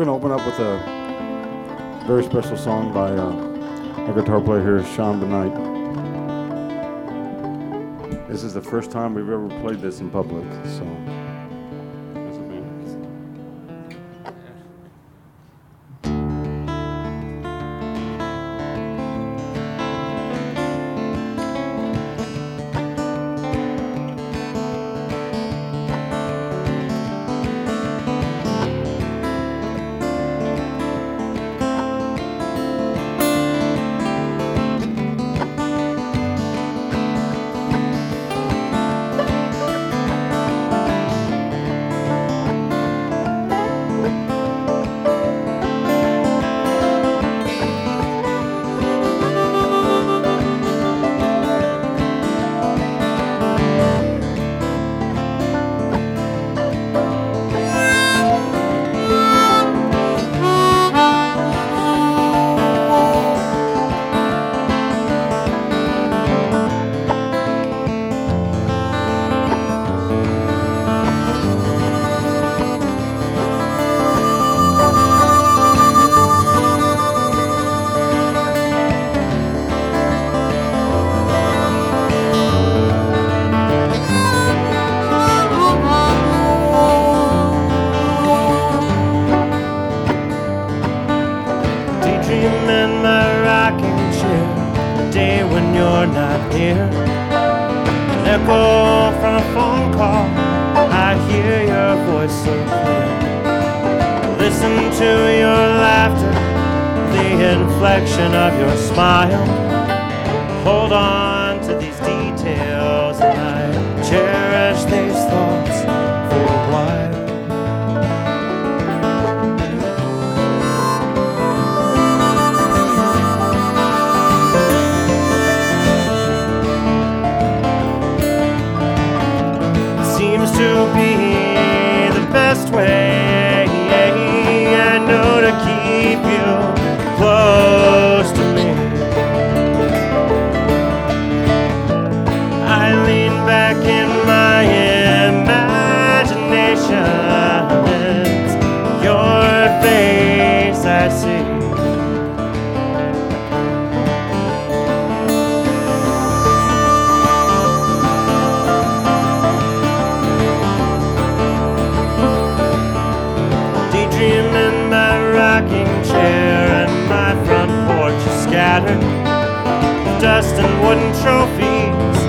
We're going to open up with a very special song by uh, our guitar player here, Sean Benight. This is the first time we've ever played this in public, so. here. An echo from a phone call. I hear your voice so clear. Listen to your laughter, the inflection of your smile. Hold on. I know to keep you close to me. I lean back in my imagination. Your face I see. dust and wooden trophies.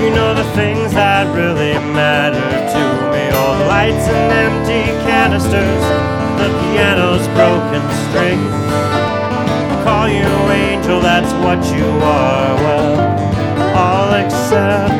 You know the things that really matter to me. All the lights and empty canisters, the piano's broken strings. Call you angel, that's what you are. Well, all except.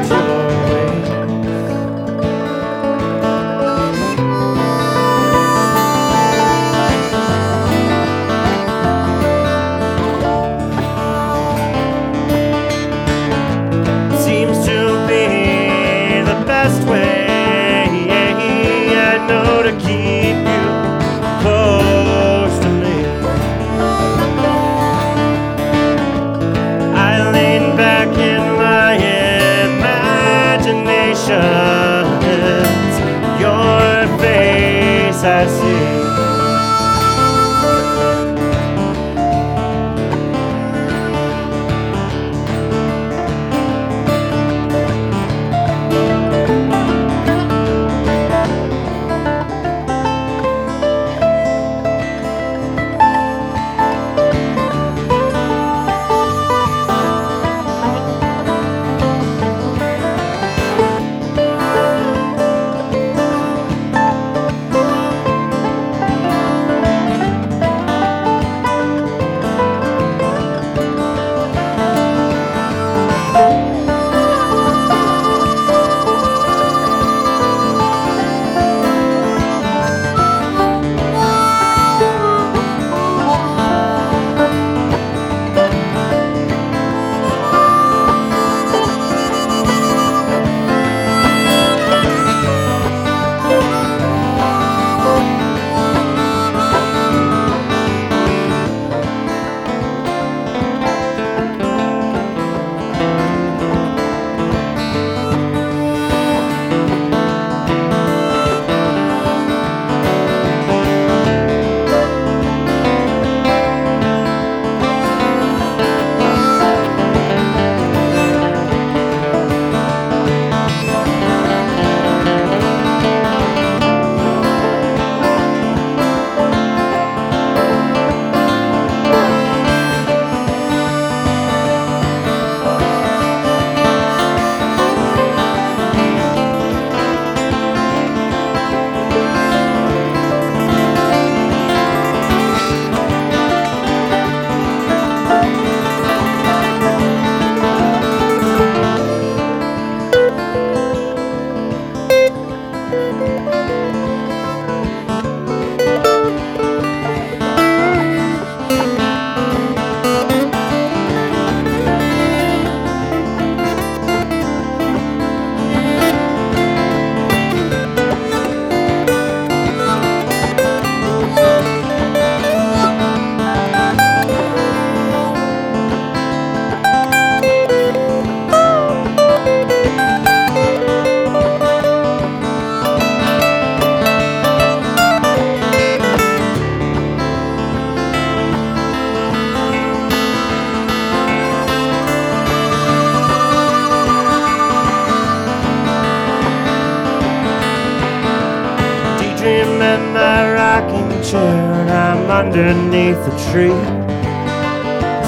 Chair and I'm underneath a tree.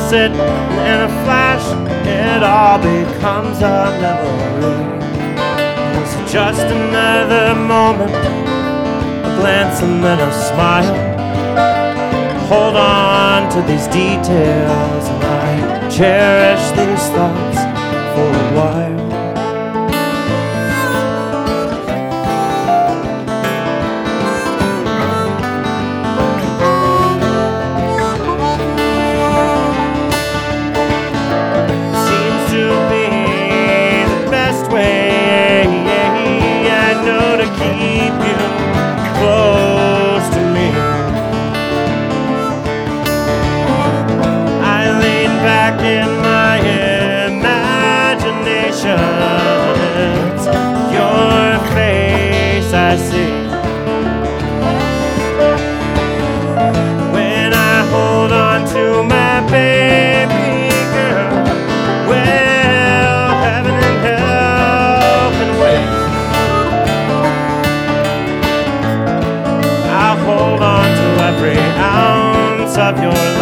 Sitting in a flash, it all becomes a memory. It's just another moment, a glance and then a smile. Hold on to these details and I cherish these thoughts for a while. I. When I hold on to my baby girl, well, heaven and hell can wait. I'll hold on to every ounce of your love.